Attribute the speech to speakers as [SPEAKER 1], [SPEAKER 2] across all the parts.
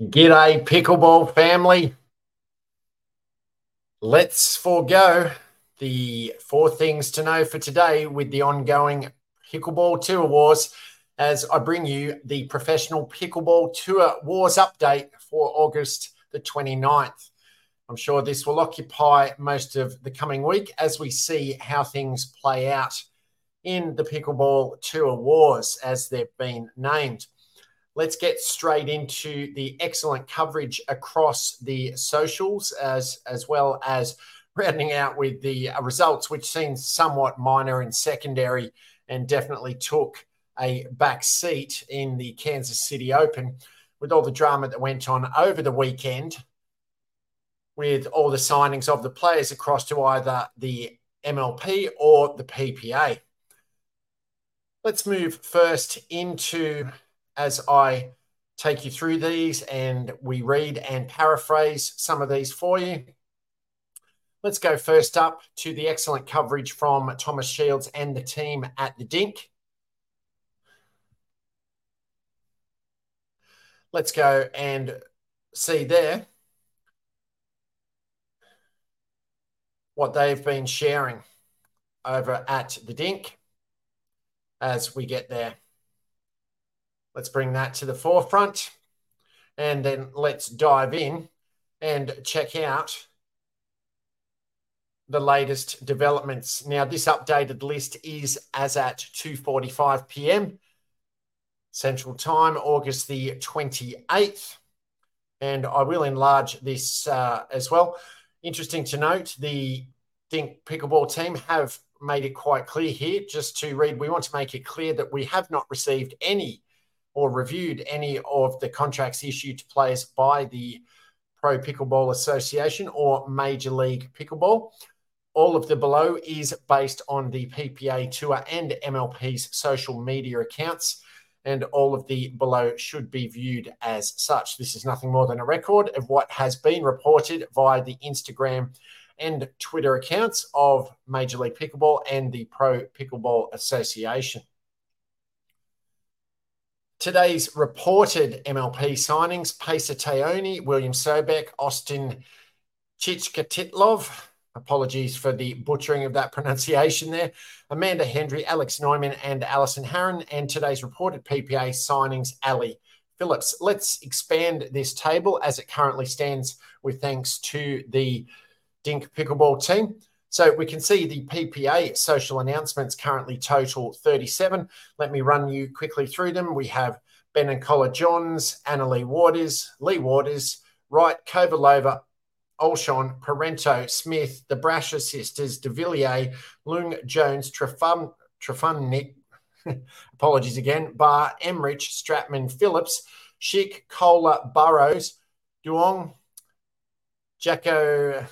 [SPEAKER 1] G'day, pickleball family. Let's forego the four things to know for today with the ongoing Pickleball Tour Wars as I bring you the Professional Pickleball Tour Wars update for August the 29th. I'm sure this will occupy most of the coming week as we see how things play out in the Pickleball Tour Wars as they've been named let's get straight into the excellent coverage across the socials as as well as rounding out with the uh, results which seemed somewhat minor and secondary and definitely took a back seat in the Kansas City Open with all the drama that went on over the weekend with all the signings of the players across to either the MLP or the PPA. Let's move first into as I take you through these and we read and paraphrase some of these for you. Let's go first up to the excellent coverage from Thomas Shields and the team at the Dink. Let's go and see there what they've been sharing over at the Dink as we get there. Let's bring that to the forefront. And then let's dive in and check out the latest developments. Now, this updated list is as at 2.45 p.m. Central Time, August the 28th. And I will enlarge this uh, as well. Interesting to note, the Dink Pickleball team have made it quite clear here, just to read, we want to make it clear that we have not received any or reviewed any of the contracts issued to players by the Pro Pickleball Association or Major League Pickleball. All of the below is based on the PPA Tour and MLP's social media accounts, and all of the below should be viewed as such. This is nothing more than a record of what has been reported via the Instagram and Twitter accounts of Major League Pickleball and the Pro Pickleball Association. Today's reported MLP signings Peja Taone, William Sobek, Austin Chichkatitlov. Apologies for the butchering of that pronunciation there. Amanda Hendry, Alex Neumann, and Alison Harron. And today's reported PPA signings Ali Phillips. Let's expand this table as it currently stands with thanks to the Dink Pickleball team. So we can see the PPA social announcements currently total 37. Let me run you quickly through them. We have Ben and Collin Johns, Anna Leigh Waters, Leigh Waters, Wright, Kovalova, Alshon, Parenteau, Smith, the Brasher sisters, De Villiers, Loong, Jones, Trefun, Trefunnik, apologies again, Barr, Emrich, Stratman, Phillips, Schick, Kohler, Burrows, Duong, Jacko,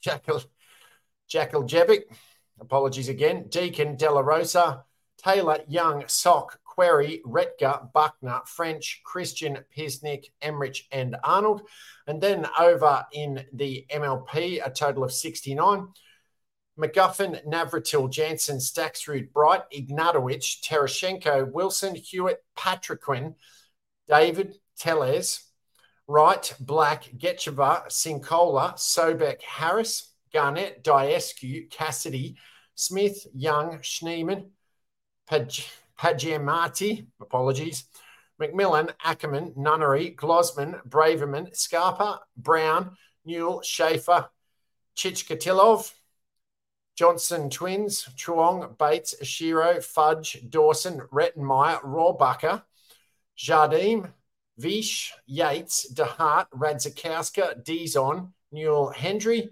[SPEAKER 1] Jacko, Jackal Jevic, apologies again, Deacon, Della Rosa, Taylor, Young, Sock, Querrey, Retger, Buckner, French, Christian, Pisnik, Emrich, and Arnold. And then over in the MLP, a total of 69. McGuffin, Navratil, Jansen, Staksrud, Bright, Ignatowich, Tereschenko, Wilson, Hewett, Patriquin, David, Tellez, Wright, Black, Getcheva, Sincola, Sobek, Harris, Garnett, Daescu, Cassidy, Smith, Young, Schneemann, Pagiamati, apologies, McMillan, Ackerman, Nunnery, Glozman, Braverman, Scarpa, Brown, Newell, Schaefer, Chichkatilov, Johnson twins, Chuong, Bates, Shiro, Fudge, Dawson, Rettenmaier, Rohrabacher, Jardim, Vich, Yates, DeHart, Radzikowska, Dizon, Newell, Hendry,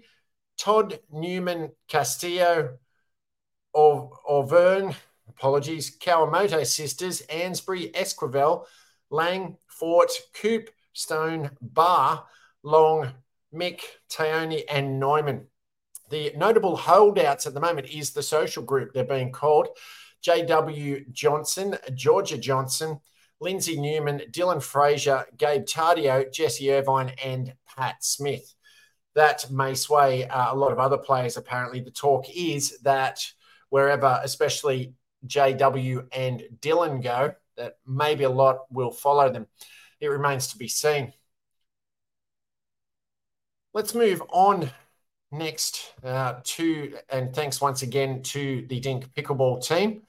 [SPEAKER 1] Todd Newman Castillo, Auvergne, apologies, Kawamoto sisters, Ansboury, Esquivel, Lang, Fort, Koop, Stone, Barr, Long, Mick, Taone, and Neumann. The notable holdouts at the moment is the social group they're being called J.W. Johnson, Jorja Johnson, Lindsey Newman, Dylan Frazier, Gabe Tardio, Jessie Irvine, and Pat Smith. That may sway uh, a lot of other players. Apparently, the talk is that wherever, especially JW and Dylan go, that maybe a lot will follow them. it remains to be seen. Let's move on next uh, to, and thanks once again to the Dink Pickleball team,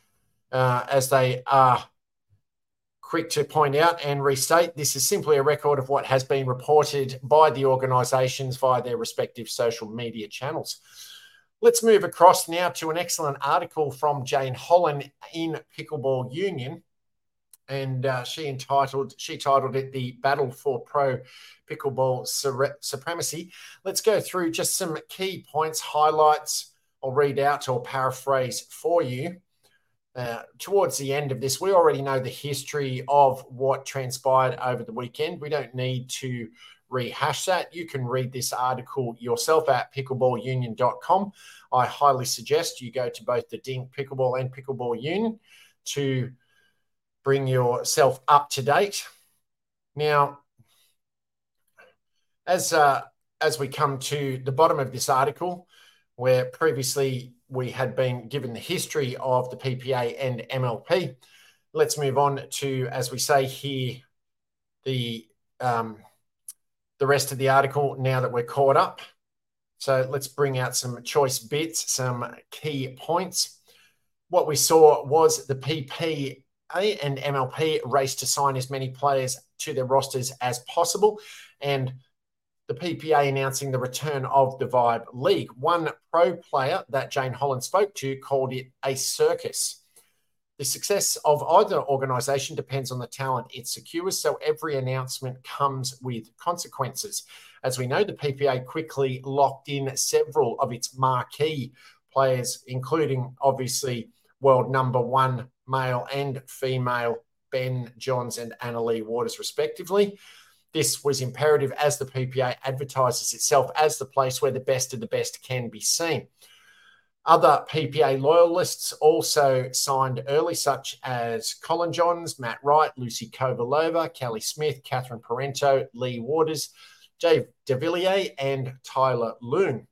[SPEAKER 1] uh, as they are quick to point out and restate this is simply a record of what has been reported by the organisations via their respective social media channels. Let's move across now to an excellent article from Jane Holland in Pickleball Union. And uh, she entitled she titled it the battle for pro pickleball supremacy. Let's go through just some key points, highlights. I'll read out or paraphrase for you. Uh, towards the end of this, we already know the history of what transpired over the weekend. We don't need to rehash that. You can read this article yourself at pickleballunion.com. I highly suggest you go to both the Dink Pickleball and Pickleball Union to bring yourself up to date. Now, as uh, as we come to the bottom of this article, where previously we had been given the history of the PPA and MLP. Let's move on to, as we say here, the um, the rest of the article now that we're caught up. So let's bring out some choice bits, some key points. What we saw was the PPA and MLP race to sign as many players to their rosters as possible. And the PPA announcing the return of the Vibe League. One pro player that Jane Holland spoke to called it a circus. The success of either organisation depends on the talent it secures, so every announcement comes with consequences. As we know, the PPA quickly locked in several of its marquee players, including obviously world number one male and female Ben Johns and Anna Leigh Waters, respectively. This was imperative as the PPA advertises itself as the place where the best of the best can be seen. Other PPA loyalists also signed early, such as Collin Johns, Matt Wright, Lucy Kovalova, Kelly Smith, Catherine Parenteau, Leigh Waters, Jay DeVilliers, and Tyler Loong.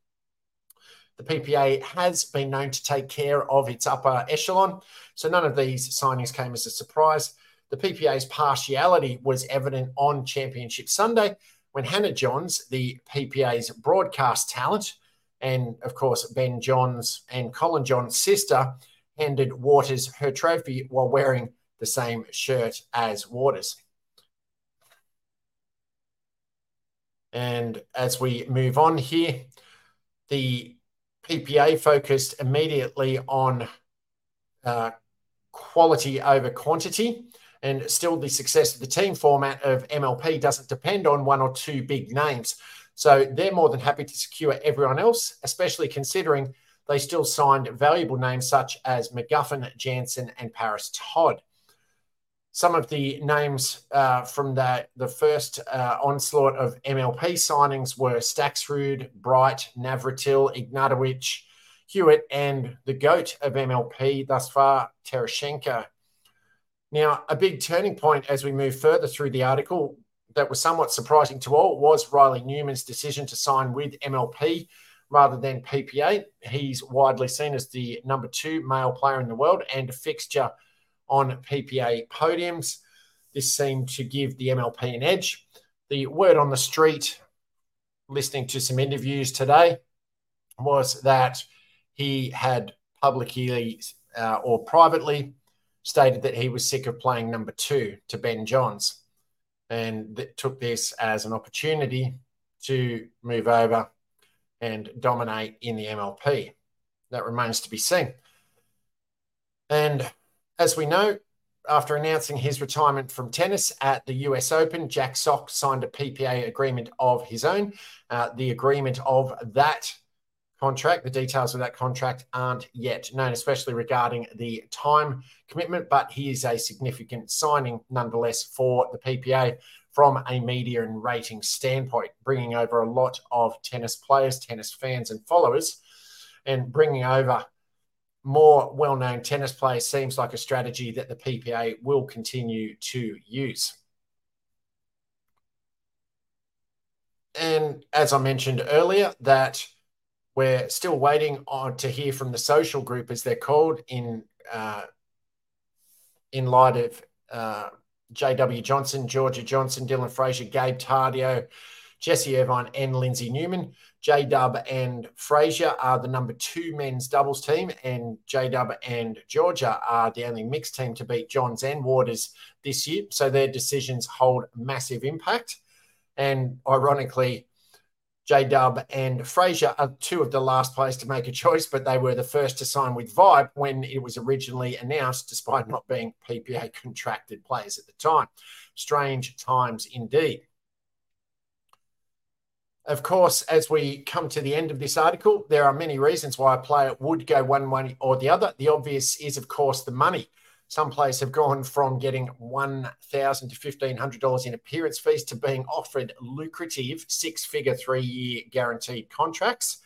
[SPEAKER 1] The PPA has been known to take care of its upper echelon, so none of these signings came as a surprise the PPA's partiality was evident on Championship Sunday when Hannah Johns, the PPA's broadcast talent, and of course Ben Johns and Collin Johns' sister, handed Waters her trophy while wearing the same shirt as Waters. And as we move on here, the PPA focused immediately on uh, quality over quantity and still, the success of the team format of MLP doesn't depend on one or two big names. So they're more than happy to secure everyone else, especially considering they still signed valuable names such as McGuffin, Jansen, and Parris Todd. Some of the names uh, from the, the first uh, onslaught of MLP signings were Staksrud, Bright, Navratil, Ignatowich, Hewitt, and the GOAT of MLP thus far, Tereschenko. Now, a big turning point as we move further through the article that was somewhat surprising to all was Riley Newman's decision to sign with MLP rather than PPA. He's widely seen as the number two male player in the world and a fixture on PPA podiums. This seemed to give the MLP an edge. The word on the street, listening to some interviews today, was that he had publicly uh, or privately stated that he was sick of playing number two to Ben Johns and that took this as an opportunity to move over and dominate in the MLP. That remains to be seen. And as we know, after announcing his retirement from tennis at the US Open, Jack Sock signed a PPA agreement of his own. Uh, the agreement of that contract. The details of that contract aren't yet known, especially regarding the time commitment, but he is a significant signing nonetheless for the PPA from a media and rating standpoint, bringing over a lot of tennis players, tennis fans, and followers, and bringing over more well known tennis players seems like a strategy that the PPA will continue to use. And as I mentioned earlier, that we're still waiting on to hear from the social group, as they're called, in uh, in light of uh, J.W. Johnson, Jorja Johnson, Dylan Frazier, Gabe Tardio, Jessie Irvine, and Lindsey Newman. J Dub and Frazier are the number two men's doubles team, and J Dub and Jorja are the only mixed team to beat Johns and Waters this year. So their decisions hold massive impact. And ironically, J Dub and Frazier are two of the last players to make a choice, but they were the first to sign with Vibe when it was originally announced, despite not being PPA contracted players at the time. Strange times indeed. Of course, as we come to the end of this article, there are many reasons why a player would go one way or the other. The obvious is, of course, the money. Some players have gone from getting 1,000 to $1,500 in appearance fees to being offered lucrative six figure three year guaranteed contracts.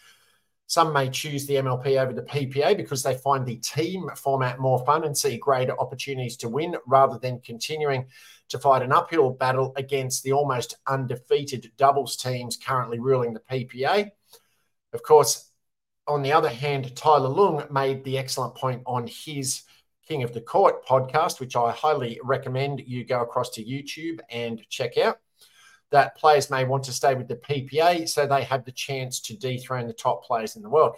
[SPEAKER 1] Some may choose the MLP over the PPA because they find the team format more fun and see greater opportunities to win rather than continuing to fight an uphill battle against the almost undefeated doubles teams currently ruling the PPA. Of course, on the other hand, Tyler Loong made the excellent point on his King of the Court podcast, which I highly recommend you go across to YouTube and check out. That players may want to stay with the PPA so they have the chance to dethrone the top players in the world.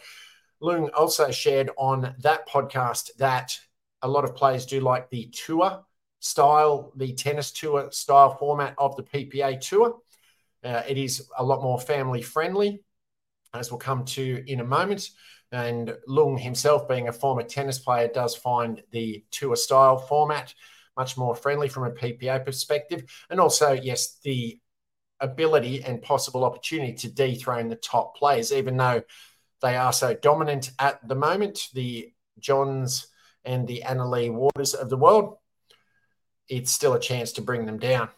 [SPEAKER 1] Loong also shared on that podcast that a lot of players do like the tour style, the tennis tour style format of the PPA tour. Uh, it is a lot more family friendly, as we'll come to in a moment. And Loong himself, being a former tennis player, does find the tour style format much more friendly from a PPA perspective. And also, yes, the ability and possible opportunity to dethrone the top players, even though they are so dominant at the moment, the Johns and the Anna Leigh Waters of the world it's still a chance to bring them down.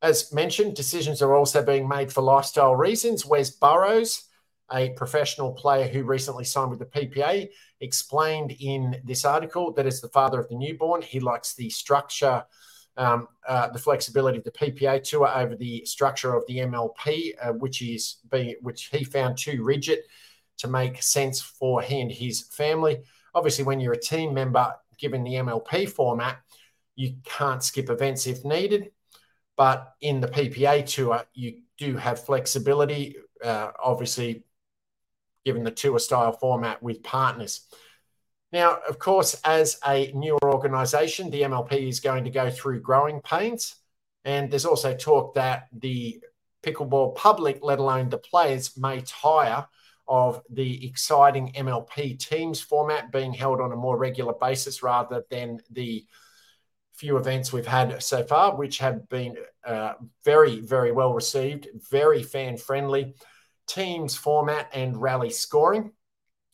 [SPEAKER 1] As mentioned, decisions are also being made for lifestyle reasons. Wes Burrows, a professional player who recently signed with the PPA, explained in this article that as the father of the newborn, he likes the structure, um, uh, the flexibility of the PPA tour over the structure of the MLP, uh, which is being, which he found too rigid to make sense for he and his family. Obviously, when you're a team member, given the MLP format, you can't skip events if needed. But in the PPA tour, you do have flexibility, uh, obviously, given the tour style format with partners. Now, of course, as a newer organisation, the MLP is going to go through growing pains. And there's also talk that the pickleball public, let alone the players, may tire of the exciting MLP teams format being held on a more regular basis rather than the few events we've had so far, which have been uh, very, very well received, very fan friendly, teams format and rally scoring.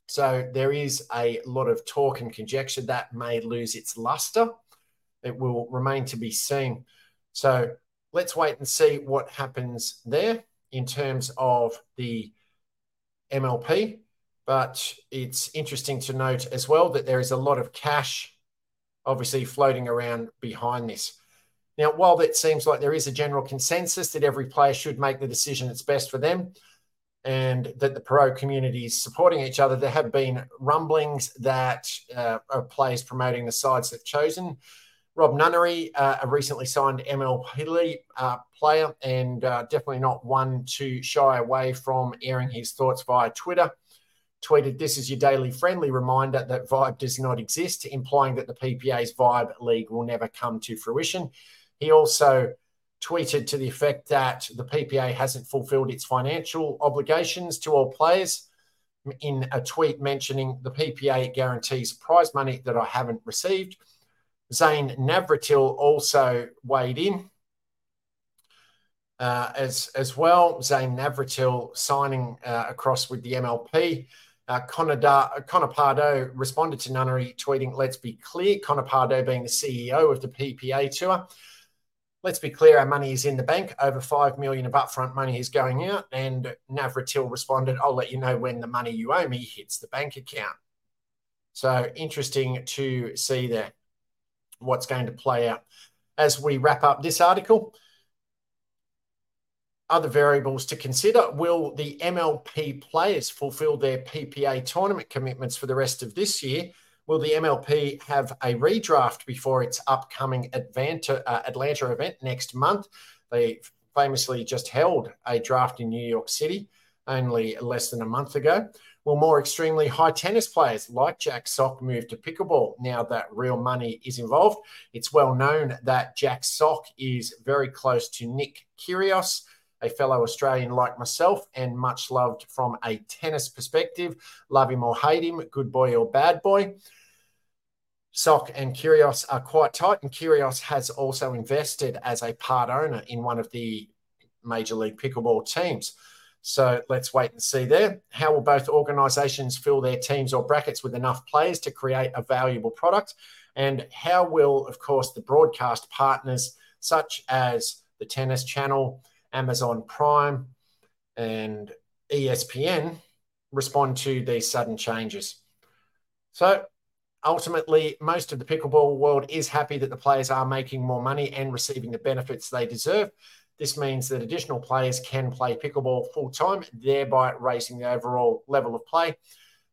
[SPEAKER 1] So there is a lot of talk and conjecture that may lose its luster. It will remain to be seen. So let's wait and see what happens there in terms of the MLP. But it's interesting to note as well that there is a lot of cash obviously floating around behind this. Now, while that seems like there is a general consensus that every player should make the decision that's best for them and that the pro community is supporting each other, there have been rumblings that uh, players promoting the sides they've chosen. Rob Nunnery, uh, a recently signed MLP uh, player, and uh, definitely not one to shy away from airing his thoughts via Twitter tweeted, This is your daily friendly reminder that Vibe does not exist, implying that the PPA's Vibe League will never come to fruition. He also tweeted to the effect that the PPA hasn't fulfilled its financial obligations to all players. In a tweet mentioning the PPA guarantees prize money that I haven't received. Zane Navratil also weighed in uh, as as well. Zane Navratil signing uh, across with the MLP. Uh, Connor, da- Connor Pardoe responded to Nunnery, tweeting, Let's be clear, Connor Pardoe being the CEO of the PPA Tour. Let's be clear, our money is in the bank. Over 5 million of upfront money is going out. And Navratil responded, I'll let you know when the money you owe me hits the bank account. So interesting to see there what's going to play out. As we wrap up this article, other variables to consider. Will the MLP players fulfill their PPA tournament commitments for the rest of this year Will the MLP have a redraft before its upcoming Atlanta, uh, Atlanta event next month? They famously just held a draft in New York City only less than a month ago. Will more extremely high tennis players like Jack Sock move to pickleball now that real money is involved? It's well known that Jack Sock is very close to Nick Kyrgios, a fellow Australian like myself, and much loved from a tennis perspective. Love him or hate him, good boy or bad boy. Sock and Kyrgios are quite tight, and Kyrgios has also invested as a part owner in one of the Major League Pickleball teams. So let's wait and see there. How will both organisations fill their teams or brackets with enough players to create a valuable product? And how will, of course, the broadcast partners such as the Tennis Channel, Amazon Prime, and ESPN respond to these sudden changes? So ultimately, most of the pickleball world is happy that the players are making more money and receiving the benefits they deserve. This means that additional players can play pickleball full time, thereby raising the overall level of play.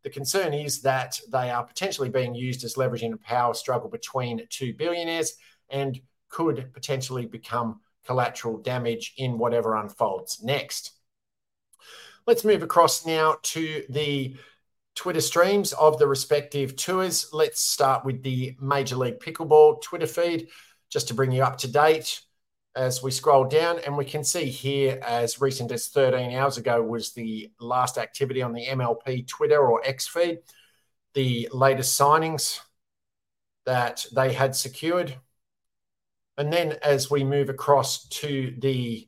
[SPEAKER 1] The concern is that they are potentially being used as leverage in a power struggle between two billionaires and could potentially become collateral damage in whatever unfolds next. Let's move across now to the Twitter streams of the respective tours. Let's start with the Major League Pickleball Twitter feed just to bring you up to date as we scroll down. And we can see here, as recent as 13 hours ago, was the last activity on the MLP Twitter or X feed, the latest signings that they had secured. And then as we move across to the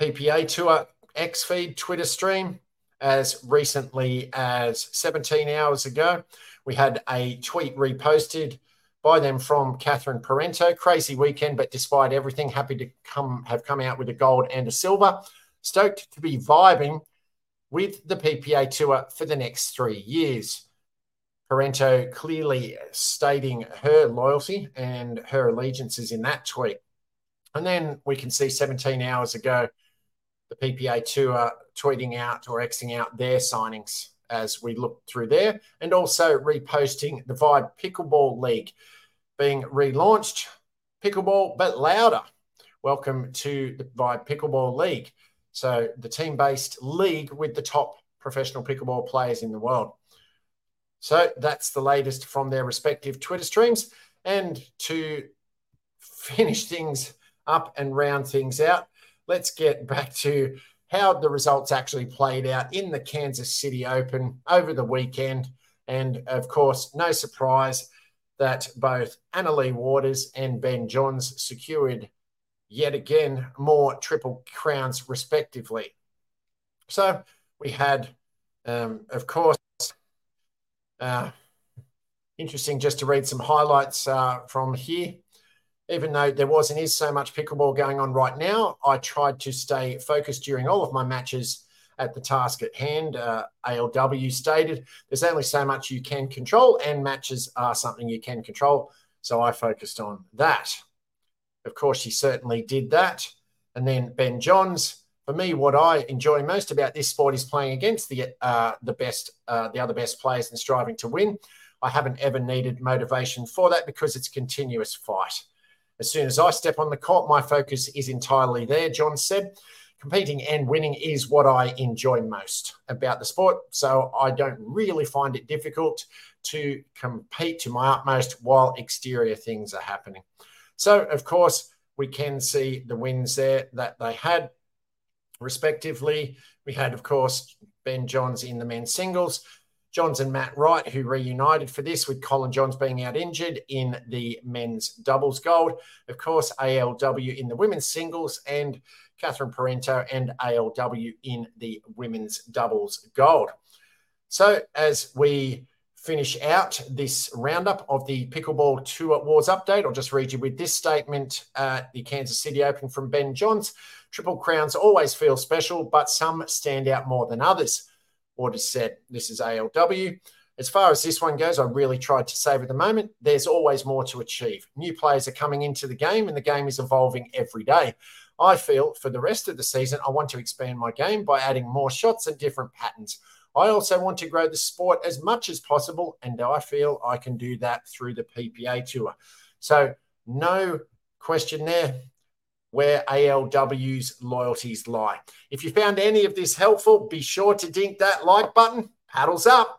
[SPEAKER 1] PPA Tour X feed Twitter stream, as recently as 17 hours ago. We had a tweet reposted by them from Catherine Parenteau. Crazy weekend, but despite everything, happy to come have come out with a gold and a silver. Stoked to be vibing with the PPA Tour for the next three years. Parenteau clearly stating her loyalty and her allegiances in that tweet. And then we can see 17 hours ago, the PPA Tour tweeting out or Xing out their signings as we look through there, and also reposting the Vibe Pickleball League being relaunched. Pickleball, but louder. Welcome to the Vibe Pickleball League. So, the team based league with the top professional pickleball players in the world. So, that's the latest from their respective Twitter streams. And to finish things up and round things out, let's get back to how the results actually played out in the Kansas City Open over the weekend. And of course, no surprise that both Anna Leigh Waters and Ben Johns secured yet again more triple crowns, respectively. So we had, um, of course, uh, interesting just to read some highlights uh, from here even though there was and is so much pickleball going on right now, I tried to stay focused during all of my matches at the task at hand. Uh, ALW stated there's only so much you can control, and matches are something you can control. So I focused on that. Of course, she certainly did that. And then Ben Johns. For me, what I enjoy most about this sport is playing against the uh, the best, uh, the other best players and striving to win. I haven't ever needed motivation for that because it's continuous fight. As soon as I step on the court, my focus is entirely there, John said. Competing and winning is what I enjoy most about the sport. So I don't really find it difficult to compete to my utmost while exterior things are happening. So, of course, we can see the wins there that they had, respectively. We had, of course, Ben Johns in the men's singles. Johns and Matt Wright, who reunited for this with Collin Johns being out injured in the men's doubles gold. Of course, ALW in the women's singles and Catherine Parenteau and ALW in the women's doubles gold. So as we finish out this roundup of the Pickleball Tour Wars update, I'll just read you with this statement at the Kansas City Open from Ben Johns. Triple crowns always feel special, but some stand out more than others or just said, this is ALW. As far as this one goes, I really tried to save at the moment. There's always more to achieve. New players are coming into the game, and the game is evolving every day. I feel for the rest of the season, I want to expand my game by adding more shots and different patterns. I also want to grow the sport as much as possible, and I feel I can do that through the PPA Tour. So, no question there where ALW's loyalties lie. If you found any of this helpful, be sure to dink that like button. Paddles up.